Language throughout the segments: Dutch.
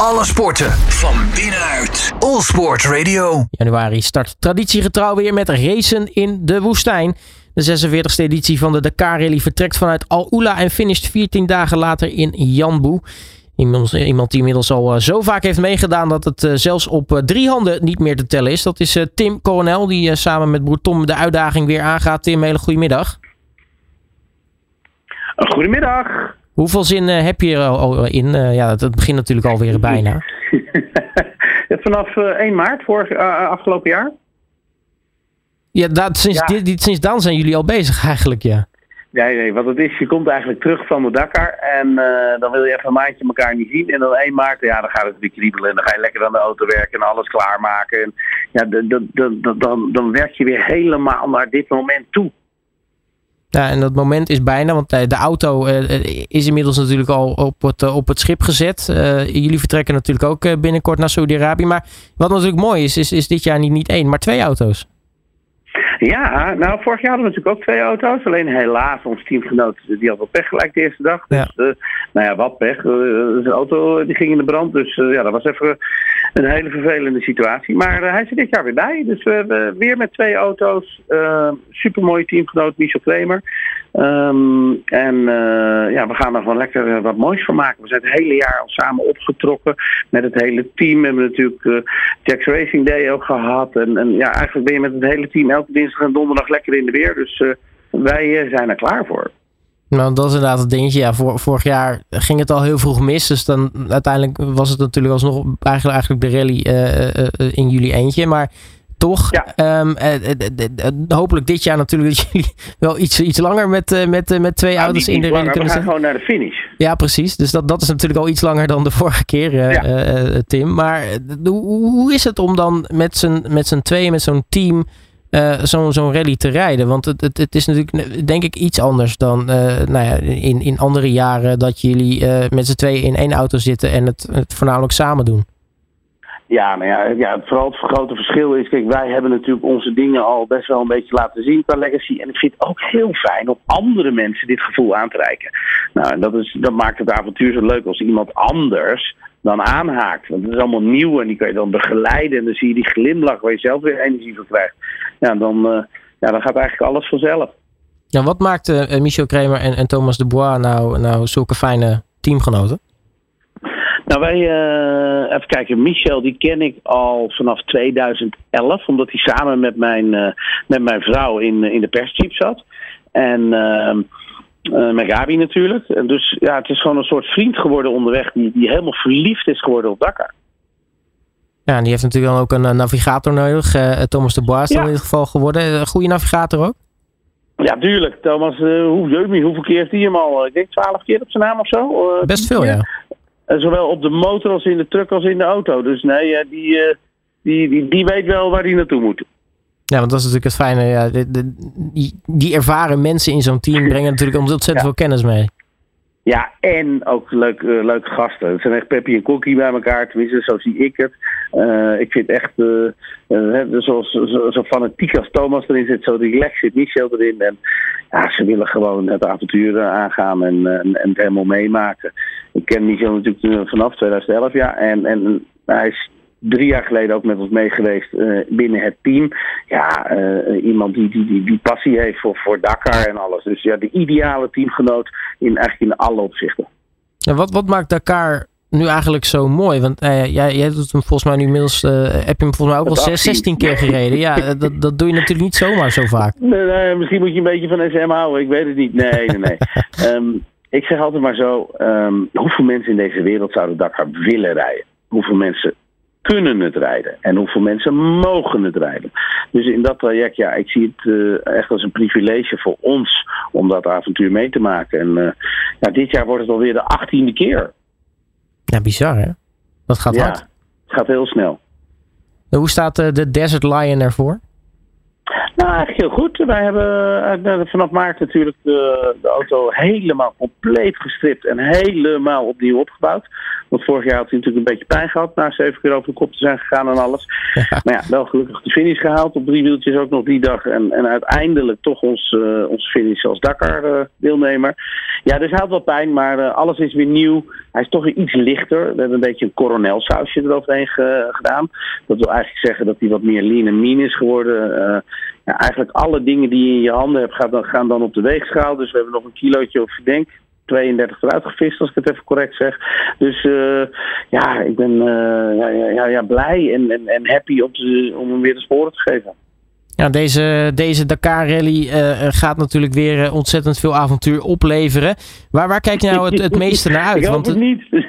Alle sporten van binnenuit. All Sport Radio. Januari start traditiegetrouw weer met racen in de woestijn. De 46e editie van de Dakar Rally vertrekt vanuit Al Ula en finisht 14 dagen later in. Iemand, iemand die inmiddels al eh, zo vaak heeft meegedaan dat het eh, zelfs op eh, drie handen niet meer te tellen is. Dat is Tim Coronel, die samen met broer Tom de uitdaging weer aangaat. Tim, hele goedemiddag. Goedemiddag. Hoeveel zin heb je er al in? ja, het begint natuurlijk alweer bijna. vanaf 1 maart, vorig, afgelopen jaar. Ja, dat, sinds, ja. Dit, sinds dan zijn jullie al bezig eigenlijk, ja. Nee, nee, wat het is, je komt eigenlijk terug van de Dakar en uh, dan wil je even een maandje elkaar niet zien. En dan 1 maart, ja, dan gaat het weer kriebelen en dan ga je lekker aan de auto werken en alles klaarmaken. En ja, dan, dan, dan werk je weer helemaal naar dit moment toe. Ja, en dat moment is bijna, want de auto uh, is inmiddels natuurlijk al op het, op het schip gezet. Jullie vertrekken natuurlijk ook binnenkort naar Saudi-Arabië. Maar wat natuurlijk mooi is, is, is dit jaar niet, niet één, maar twee auto's. Ja, nou, vorig jaar hadden we natuurlijk ook twee auto's. Alleen helaas, ons teamgenoot die had wel pech gelijk de eerste dag. Dus, ja. Uh, nou ja, wat pech. Uh, de auto die ging in de brand. Dus uh, ja, dat was even een hele vervelende situatie. Maar hij zit dit jaar weer bij. Dus we hebben weer met twee auto's. supermooie teamgenoot Michel Klemer. Um, en ja, we gaan er gewoon lekker wat moois van maken. We zijn het hele jaar al samen opgetrokken met het hele team. We hebben natuurlijk uh, Jack's Racing Day ook gehad. En, en ja, eigenlijk ben je met het hele team elke dinsdag en donderdag lekker in de weer. Dus wij zijn er klaar voor. Nou, dat is inderdaad het dingetje. Ja, vorig jaar ging het al heel vroeg mis. Dus dan uiteindelijk was het natuurlijk alsnog eigenlijk, eigenlijk de rally in jullie eentje. Maar toch, ja. um, hopelijk dit jaar natuurlijk dat jullie wel iets, iets langer met, met, met twee nou, auto's in de rally kunnen zijn. We gaan gewoon naar de finish. Ja, precies. Dus dat, dat is natuurlijk al iets langer dan de vorige keer, ja. Tim. Maar hoe, hoe is het om dan met z'n, met z'n tweeën, met zo'n team uh, zo'n zo'n rally te rijden. Want het, het, het is natuurlijk, denk ik, iets anders dan uh, nou ja, in, in andere jaren dat jullie uh, met z'n tweeën in één auto zitten en het, het voornamelijk samen doen. Ja, nou ja, vooral het grote verschil is, kijk, wij hebben natuurlijk onze dingen al best wel een beetje laten zien qua legacy. En ik vind het ook heel fijn om andere mensen dit gevoel aan te reiken. Nou, dat, is, dat maakt het avontuur zo leuk als iemand anders dan aanhaakt. Want het is allemaal nieuw en die kan je dan begeleiden. En dan zie je die glimlach waar je zelf weer energie van krijgt. Ja, dan, uh, ja, dan gaat eigenlijk alles vanzelf. Ja, wat maakt uh, Michel Kramer en, en Thomas de Bois nou, nou zulke fijne teamgenoten? Nou, wij, uh, even kijken, Michel die ken ik al vanaf 2011, omdat hij samen met mijn, met mijn vrouw in, in de persjeep zat. En ehm, uh, met Gabi natuurlijk. En dus ja, het is gewoon een soort vriend geworden onderweg die, die helemaal verliefd is geworden op Dakar. Ja, en die heeft natuurlijk dan ook een navigator nodig. Thomas de Bois ja. in dit geval geworden. Een goede navigator ook? Ja, tuurlijk. Thomas, hoe, jeugd hoeveel keer heeft hij hem al? Ik denk twaalf keer op zijn naam of zo. Best veel, ja. Zowel op de motor als in de truck als in de auto. Dus nee, die, die, die, die weet wel waar hij naartoe moet. Ja, want dat is natuurlijk het fijne. Ja, de, die, die, ervaren mensen in zo'n team brengen natuurlijk ontzettend veel kennis mee. Ja, en ook leuk, uh, leuke gasten. Het zijn echt Peppy en Cookie bij elkaar. Tenminste, zo zie ik het. Uh, ik vind echt, uh, zoals, zo, zo, fanatiek als Thomas erin zit, zo relaxed zit Michel erin. En ja, ze willen gewoon het avontuur aangaan en, en, en, het helemaal meemaken. Ik ken Michel natuurlijk vanaf 2011, ja. En, en hij is drie jaar geleden ook met ons meegeweest binnen het team. Ja, iemand die, die, die, die passie heeft voor, voor Dakar en alles. Dus ja, de ideale teamgenoot in eigenlijk in alle opzichten. Ja, wat, wat maakt Dakar nu eigenlijk zo mooi? Want uh, jij, jij doet hem volgens mij nu inmiddels, heb je hem volgens mij ook al 6, 16 keer gereden. Ja, dat, dat doe je natuurlijk niet zomaar zo vaak. Nee, nee, misschien moet je een beetje van SM houden, ik weet het niet. Nee, nee, nee. um, ik zeg altijd maar zo, um, hoeveel mensen in deze wereld zouden Dakar willen rijden? Hoeveel mensen kunnen het rijden en hoeveel mensen mogen het rijden. Dus in dat traject, ja, ik zie het uh, echt als een privilege voor ons om dat avontuur mee te maken. En uh, ja, dit jaar wordt het alweer de achttiende keer. Ja, bizar hè? Dat gaat ja, hard. Het gaat heel snel. Hoe staat uh, de Desert Lion ervoor? Nou, eigenlijk heel goed. Wij hebben vanaf maart natuurlijk de, de, auto helemaal compleet gestript en helemaal opnieuw opgebouwd. Want vorig jaar had hij natuurlijk een beetje pijn gehad na zeven keer over de kop te zijn gegaan en alles. Maar ja, wel gelukkig de finish gehaald op drie wieltjes ook nog die dag. En, en uiteindelijk toch ons, uh, ons finish als Dakar-deelnemer. ja, dus hij had wel pijn, maar alles is weer nieuw. Hij is toch weer iets lichter. We hebben een beetje een coronelsausje eroverheen gedaan. Dat wil eigenlijk zeggen dat hij wat meer lean en mean is geworden ja, eigenlijk alle dingen die je in je handen hebt gaan dan, gaan dan op de weegschaal. Dus we hebben nog een kilootje of denk 32 eruit gevist, als ik het even correct zeg. Dus uh, ja, ik ben uh, ja, ja, ja, blij en, en, happy om, om hem weer de sporen te geven. Ja, deze, deze Dakar Rally uh, gaat natuurlijk weer uh, ontzettend veel avontuur opleveren. Waar, waar kijk je nou het, het meeste naar uit? Ik hoop het niet.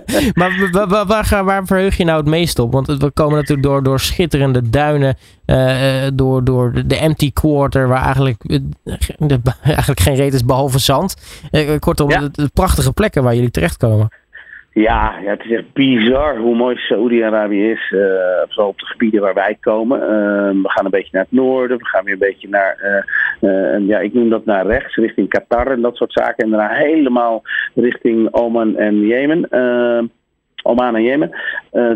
maar waar, waar, waar, verheug je nou het meest op? Want we komen natuurlijk door, door schitterende duinen, door, door de empty quarter, waar eigenlijk, de, eigenlijk geen reet is behalve zand. kortom, ja. de, de prachtige plekken waar jullie terechtkomen. Ja, ja, het is echt bizar hoe mooi Saoedi-Arabië is. Uh, vooral op de gebieden waar wij komen. Uh, we gaan een beetje naar het noorden. We gaan weer een beetje naar, uh, ja, ik noem dat naar rechts, richting Qatar en dat soort zaken. En daarna helemaal richting Oman en Jemen. Oman en Jemen.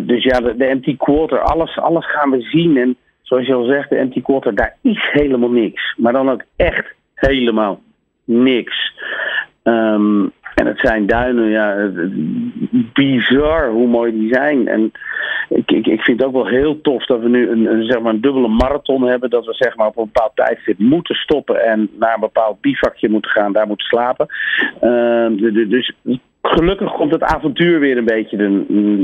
dus ja, de, de empty quarter, alles, alles gaan we zien. En zoals je al zegt, de empty quarter, daar is helemaal niks. Maar dan ook echt helemaal niks. Um, en het zijn duinen, ja, bizar hoe mooi die zijn. En ik, ik, ik vind het ook wel heel tof dat we nu een, zeg maar een dubbele marathon hebben. Dat we zeg maar op een bepaald tijdstip moeten stoppen en naar een bepaald bivakje moeten gaan, daar moeten slapen. Uh, dus gelukkig komt het avontuur weer een beetje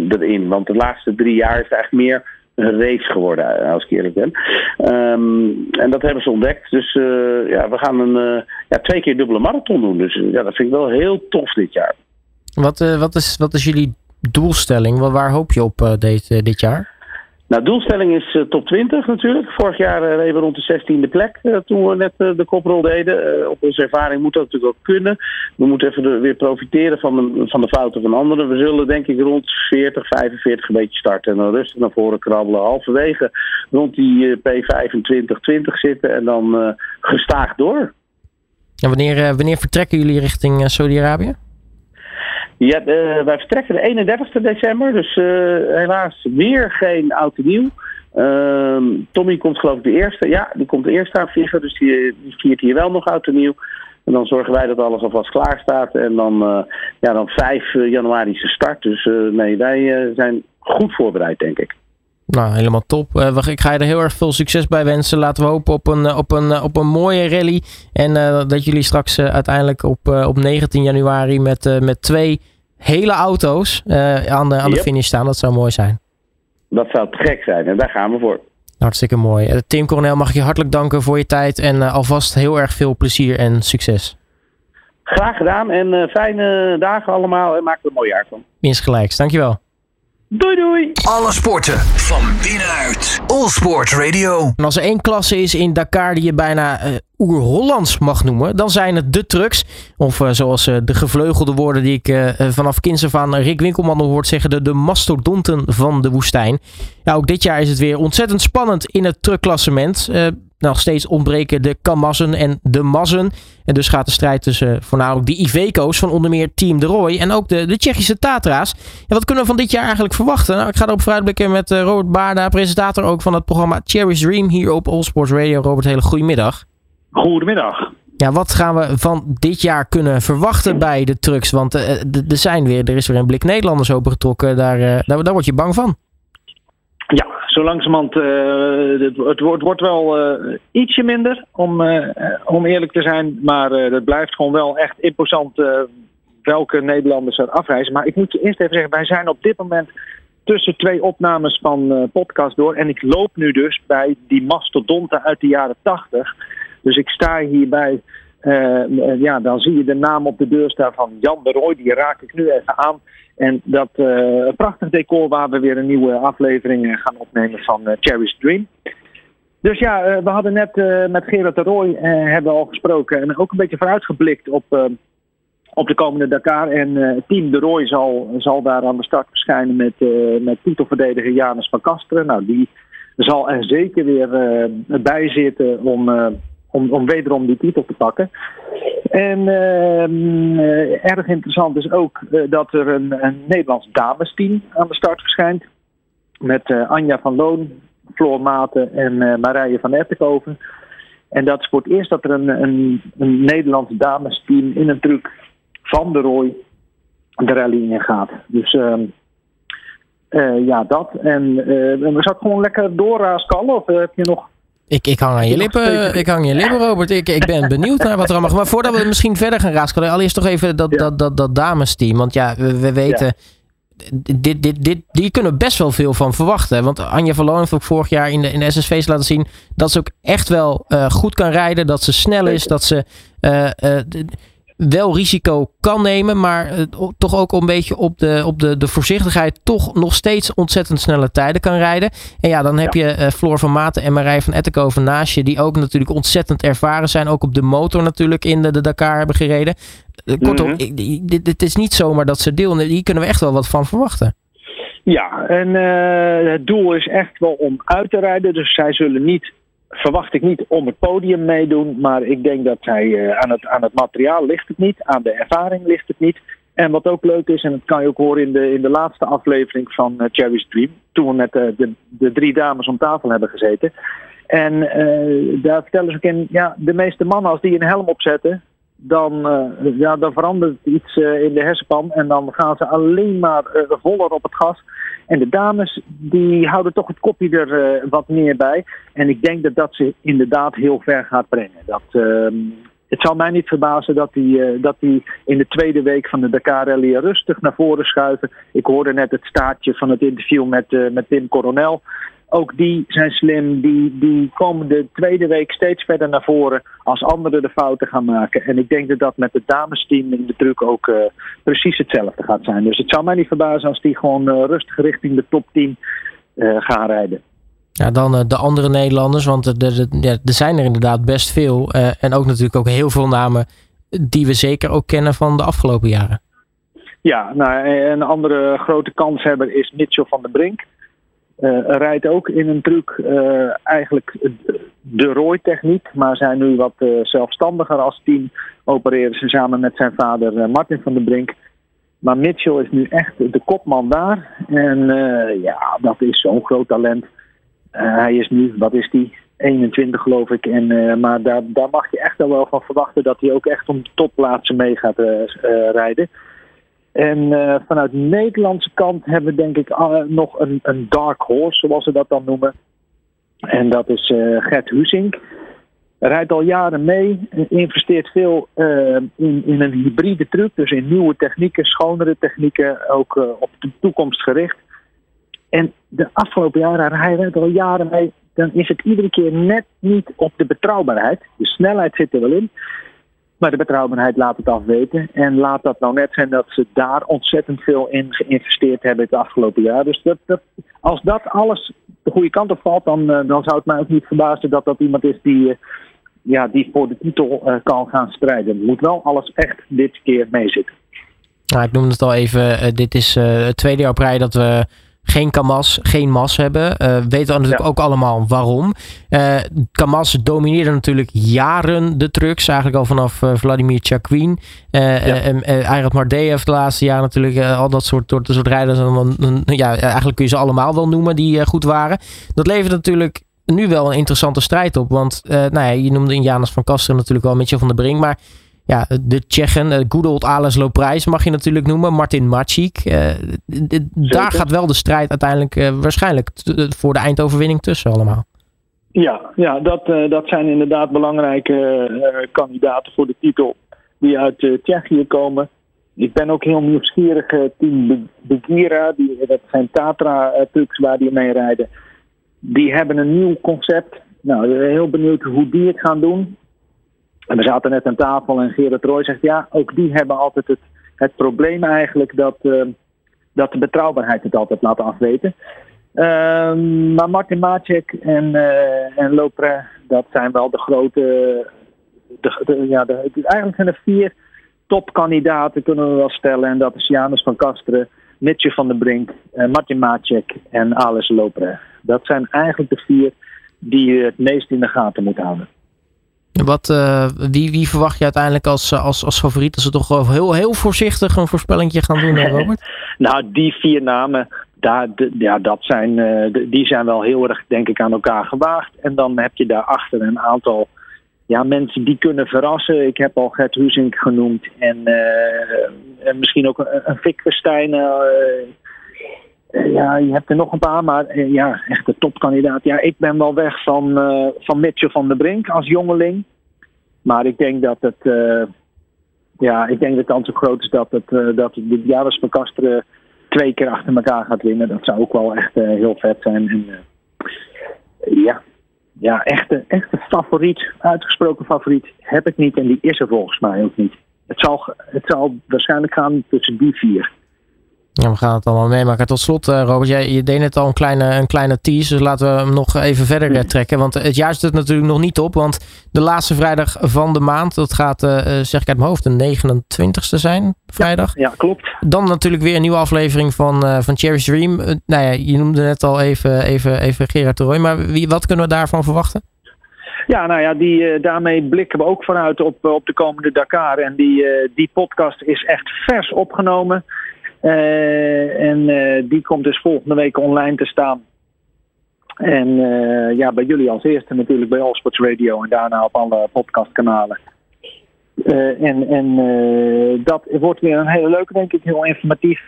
erin. Want de laatste drie jaar is het eigenlijk meer race geworden, als ik eerlijk ben. Um, en dat hebben ze ontdekt. Dus uh, ja, we gaan een, uh, ja, twee keer dubbele marathon doen. Dus ja, dat vind ik wel heel tof dit jaar. Wat, uh, wat, is, wat is jullie doelstelling? Waar hoop je op dit, dit jaar? Nou, doelstelling is uh, top 20 natuurlijk. Vorig jaar uh, reden we rond de 16e plek uh, toen we net de koprol deden. op onze ervaring moet dat natuurlijk ook kunnen. We moeten even weer profiteren van de, van de fouten van anderen. We zullen denk ik rond 40, 45 een beetje starten. En dan rustig naar voren krabbelen. Halverwege rond die P25, 20 zitten. En dan gestaag door. En wanneer, wanneer vertrekken jullie richting Saudi-Arabië? Ja, uh, wij vertrekken de 31ste december, dus uh, helaas weer geen oud nieuw. Uh, Tommy komt geloof ik de eerste. Ja, die komt de eerste aan vliegen, dus die, die viert hier wel nog oud en nieuw. En dan zorgen wij dat alles alvast klaar staat. En dan, uh, ja, dan 5 januari is de start. Dus nee, wij zijn goed voorbereid, denk ik. Nou, helemaal top. Uh, ik ga je er heel erg veel succes bij wensen. Laten we hopen op een, op een, op een mooie rally. En uh, dat jullie straks uh, uiteindelijk op, op 19 januari met, met twee hele auto's aan, de, aan de finish staan. Dat zou mooi zijn. Dat zou te gek zijn en daar gaan we voor. Hartstikke mooi. Tim Coronel, mag ik je hartelijk danken voor je tijd. En alvast heel erg veel plezier en succes. Graag gedaan en fijne dagen allemaal. En maak er een mooi jaar van. Insgelijks. Dankjewel. Doei doei. Alle sporten van binnenuit. All Sport Radio. En als er één klasse is in Dakar die je bijna uh, oer-Hollands mag noemen, dan zijn het de trucks. Of uh, zoals uh, de gevleugelde woorden die ik vanaf kinds af aan Rick Winkelman hoort zeggen, de, de mastodonten van de woestijn. Ja, ook dit jaar is het weer ontzettend spannend in het truckklassement nog steeds ontbreken de Kamassen en de Massen. En dus gaat de strijd tussen voornamelijk de Iveco's van onder meer Team de Roy en ook de, de Tsjechische Tatra's. En wat kunnen we van dit jaar eigenlijk verwachten? Nou, ik ga erop vooruitblikken met uh, Robert Baarda, presentator ook van het programma Cherry's Dream hier op All Sports Radio. Robert, hele goedemiddag. Goedemiddag. Ja, wat gaan we van dit jaar kunnen verwachten bij de trucks? Want uh, er, zijn weer, er is weer een blik Nederlanders opengetrokken. Daar, uh, daar, daar word je bang van. Ja, zo langzamerhand, uh, het, het, wordt, wordt wel uh, ietsje minder, om, uh, om eerlijk te zijn. Maar het blijft gewoon wel echt imposant welke Nederlanders er afreizen. Maar ik moet eerst even zeggen, wij zijn op dit moment tussen twee opnames van podcast door. En ik loop nu dus bij die mastodonten uit de jaren tachtig. Dus ik sta hierbij, ja, dan zie je de naam op de deur staan van Jan de Rooij. Die raak ik nu even aan. En dat uh, prachtig decor waar we weer een nieuwe aflevering gaan opnemen van Cherry's Dream. Dus ja, we hadden net met Gerard de Rooij hebben al gesproken en ook een beetje vooruitgeblikt op, op de komende Dakar. En Team de Rooij zal, zal daar aan de start verschijnen met, met titelverdediger Janus van Kasteren. Nou, die zal er zeker weer bij zitten om, om, om wederom die titel te pakken. En ehm, erg interessant is ook dat er een, een Nederlands damesteam aan de start verschijnt. Met Anja van Loon, Floor Maten en Marije van Ertekoven. En dat is voor het eerst dat er een, een, een Nederlands damesteam in een truck van de Roy de rally in gaat. Dus uh, ja, dat. En uh, we zouden gewoon lekker doorraaskallen of heb je nog... Ik, ik hang aan je lippen, ik hang je lippen, Robert. Ik, ik ben benieuwd naar wat er allemaal... Maar voordat we misschien verder gaan raaskallen, allereerst toch even dat, ja. dat, dat, dat damesteam. Want ja, we, we weten... Ja dit, dit, dit, die kunnen best wel veel van verwachten. Want Anja van Loon heeft ook vorig jaar in de, in de SSV's laten zien dat ze ook echt wel uh, goed kan rijden. Dat ze snel is. Dat ze uh, uh, wel risico kan nemen, maar uh, toch ook een beetje op, de, op de, de voorzichtigheid toch nog steeds ontzettend snelle tijden kan rijden. En ja, dan heb ja. je uh, Floor van Maten en Marij van Ettenkoven naast je, die ook natuurlijk ontzettend ervaren zijn. Ook op de motor natuurlijk in de, de Dakar hebben gereden. Uh, kortom, mm -hmm. dit, dit is niet zomaar dat ze deel. Hier kunnen we echt wel wat van verwachten. Ja, en het doel is echt wel om uit te rijden. Dus zij zullen niet verwacht ik niet om het podium meedoen. Maar ik denk dat zij uh, aan, het, aan het materiaal ligt het niet, aan de ervaring ligt het niet. En wat ook leuk is, en dat kan je ook horen in de, in de laatste aflevering van uh, Cherry's Dream, toen we met uh, de, de drie dames om tafel hebben gezeten. En daar vertellen ze ook in, ja, de meeste mannen als die een helm opzetten, dan, ja, dan verandert iets in de hersenpan en dan gaan ze alleen maar voller op het gas. En de dames die houden toch het kopje er uh, wat meer bij. En ik denk dat dat ze inderdaad heel ver gaat brengen. Dat, uh, het zal mij niet verbazen dat die, uh, dat die in de tweede week van de Dakar Rally rustig naar voren schuiven. Ik hoorde net het staartje van het interview met, uh, met Tim Coronel ook die zijn slim. Die, die komen de tweede week steeds verder naar voren als anderen de fouten gaan maken. En ik denk dat dat met het damesteam in de truck ook uh, precies hetzelfde gaat zijn. Dus het zou mij niet verbazen als die gewoon uh, rustig richting de top 10 uh, gaan rijden. Ja, dan de andere Nederlanders, want er, er zijn er inderdaad best veel. en ook natuurlijk ook heel veel namen die we zeker ook kennen van de afgelopen jaren. Ja, nou, een andere grote kanshebber is Mitchell van der Brink. Uh, rijdt ook in een truc uh, eigenlijk de Roy-techniek, maar zijn nu wat uh, zelfstandiger als team. Opereren ze samen met zijn vader Martin van der Brink. Maar Mitchell is nu echt de kopman daar. En ja, dat is zo'n groot talent. hij is nu, wat is die? 21 geloof ik. En, maar daar, daar mag je echt wel van verwachten dat hij ook echt om de topplaatsen mee gaat rijden. En uh, vanuit de Nederlandse kant hebben we denk ik uh, nog een, een dark horse, zoals ze dat dan noemen. En dat is uh, Gert Husink. Rijdt al jaren mee, investeert veel in, in een hybride truck, dus in nieuwe technieken, schonere technieken, ook op de toekomst gericht. En de afgelopen jaren, hij rijdt al jaren mee, dan is het iedere keer net niet op de betrouwbaarheid. De snelheid zit er wel in, maar de betrouwbaarheid laat het afweten. En laat dat nou net zijn dat ze daar ontzettend veel in geïnvesteerd hebben het afgelopen jaar. Dus dat, dat, als dat alles de goede kant op valt, dan, uh, dan zou het mij ook niet verbazen dat dat iemand is die, uh, ja, die voor de titel uh, kan gaan strijden. Moet wel alles echt dit keer meezitten. Nou, ik noemde het al even. dit is het tweede jaar op rij dat we geen Kamas, geen Mas hebben. Uh, weten we natuurlijk ja. ook allemaal waarom. Uh, Kamas domineerde natuurlijk jaren de trucks. Eigenlijk al vanaf uh, Vladimir Chakwin. Uh, ja. Eirat Mardeev de laatste jaren natuurlijk. al dat soort, dat soort rijders. ja, eigenlijk kun je ze allemaal wel noemen die goed waren. Dat levert natuurlijk nu wel een interessante strijd op. Want nou ja, je noemde Janus van Kasteren natuurlijk wel Mitchell van der Brink. Maar ja, de Tsjechen, uh, good old Ales Loprijs mag je natuurlijk noemen. Martin Maciek. Uh, daar gaat wel de strijd uiteindelijk uh, waarschijnlijk voor de eindoverwinning tussen allemaal. Ja, ja dat, dat zijn inderdaad belangrijke kandidaten voor de titel die uit Tsjechië komen. Ik ben ook heel nieuwsgierig. team Begira, die, dat zijn Tatra-trucks waar die mee rijden. Die hebben een nieuw concept. Nou, heel benieuwd hoe die het gaan doen. En we zaten net aan tafel en Gerard Roy zegt ja, ook die hebben altijd het, het probleem eigenlijk dat, uh, dat de betrouwbaarheid het altijd laat afweten. Uh, maar Martin Macek en, uh, en Lopre, dat zijn wel de grote. De, de, ja, eigenlijk zijn er vier topkandidaten, kunnen we wel stellen. En dat is Janus van Kasteren, Mitje van der Brink, Martin Maacek en Alice Lopre. Dat zijn eigenlijk de vier die je het meest in de gaten moet houden. Wat, wie, wie verwacht je uiteindelijk als, als, als favoriet? Als we toch heel, heel voorzichtig een voorspellingje gaan doen, Robert? nou, die vier namen, daar, ja, dat zijn, die zijn wel heel erg, denk ik, aan elkaar gewaagd. En dan heb je daarachter een aantal ja, mensen die kunnen verrassen. Ik heb al Gert Huzink genoemd. En, uh, en misschien ook een, een Fik Verstijn. Uh, ja, je hebt er nog een paar, maar ja, echt de topkandidaat. Ja, ik ben wel weg van, van Mitchell van der Brink als jongeling. Maar ik denk dat het, ja, ik denk dat de kans ook groot is dat het, dat de Jaris Verkasteren twee keer achter elkaar gaat winnen. Dat zou ook wel echt heel vet zijn. En, ja, ja, echte, echte favoriet, uitgesproken favoriet, heb ik niet. En die is er volgens mij ook niet. Het zal, het zal waarschijnlijk gaan tussen die vier. Ja, we gaan het allemaal meemaken. Tot slot, uh, Robert, jij, je deed net al een kleine, een kleine tease. Dus laten we hem nog even verder uh, trekken. Want het jaar zit natuurlijk nog niet op. Want de laatste vrijdag van de maand, dat gaat, uh, zeg ik uit mijn hoofd, de 29ste zijn. Vrijdag. Ja, ja, klopt. Dan natuurlijk weer een nieuwe aflevering van, van Cherry's Dream. nou ja, je noemde net al even, even, even Gerard de Roy. Maar wie, wat kunnen we daarvan verwachten? Ja, nou ja, die, daarmee blikken we ook vooruit op, op de komende Dakar. En die, die podcast is echt vers opgenomen. Uh, en uh, die komt dus volgende week online te staan. En uh, ja, bij jullie als eerste natuurlijk bij Allsports Radio en daarna op alle podcastkanalen. en en dat wordt weer een hele leuke, denk ik, heel informatief.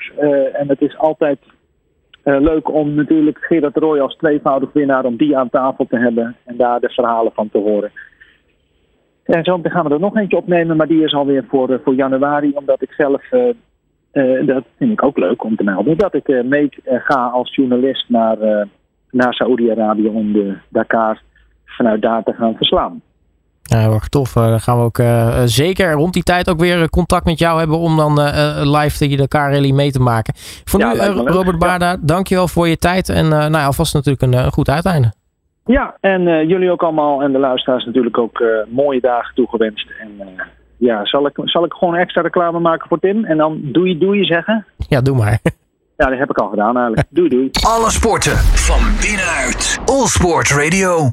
en het is altijd leuk om natuurlijk Gerard Roy als tweevoudig winnaar, om die aan tafel te hebben en daar de verhalen van te horen. En zo gaan we er nog eentje opnemen, maar die is alweer voor, voor januari, omdat ik zelf uh, dat vind ik ook leuk om te melden. Dat ik uh, mee uh, ga als journalist naar, naar Saoedi-Arabië om de Dakar vanuit daar te gaan verslaan. Ja, heel erg tof. dan gaan we ook zeker rond die tijd ook weer contact met jou hebben om dan live de Dakar Rally mee te maken. Voor ja, nu, Robert Baarda, ja. dankjewel voor je tijd en nou, alvast natuurlijk een, een goed uiteinde. Ja, en jullie ook allemaal en de luisteraars natuurlijk ook mooie dagen toegewenst. En ja, zal ik, zal ik gewoon extra reclame maken voor Tim en dan doei doei zeggen? Ja, doe maar. Ja, dat heb ik al gedaan eigenlijk. Doei doei. Alle sporten van binnenuit. All Sport Radio.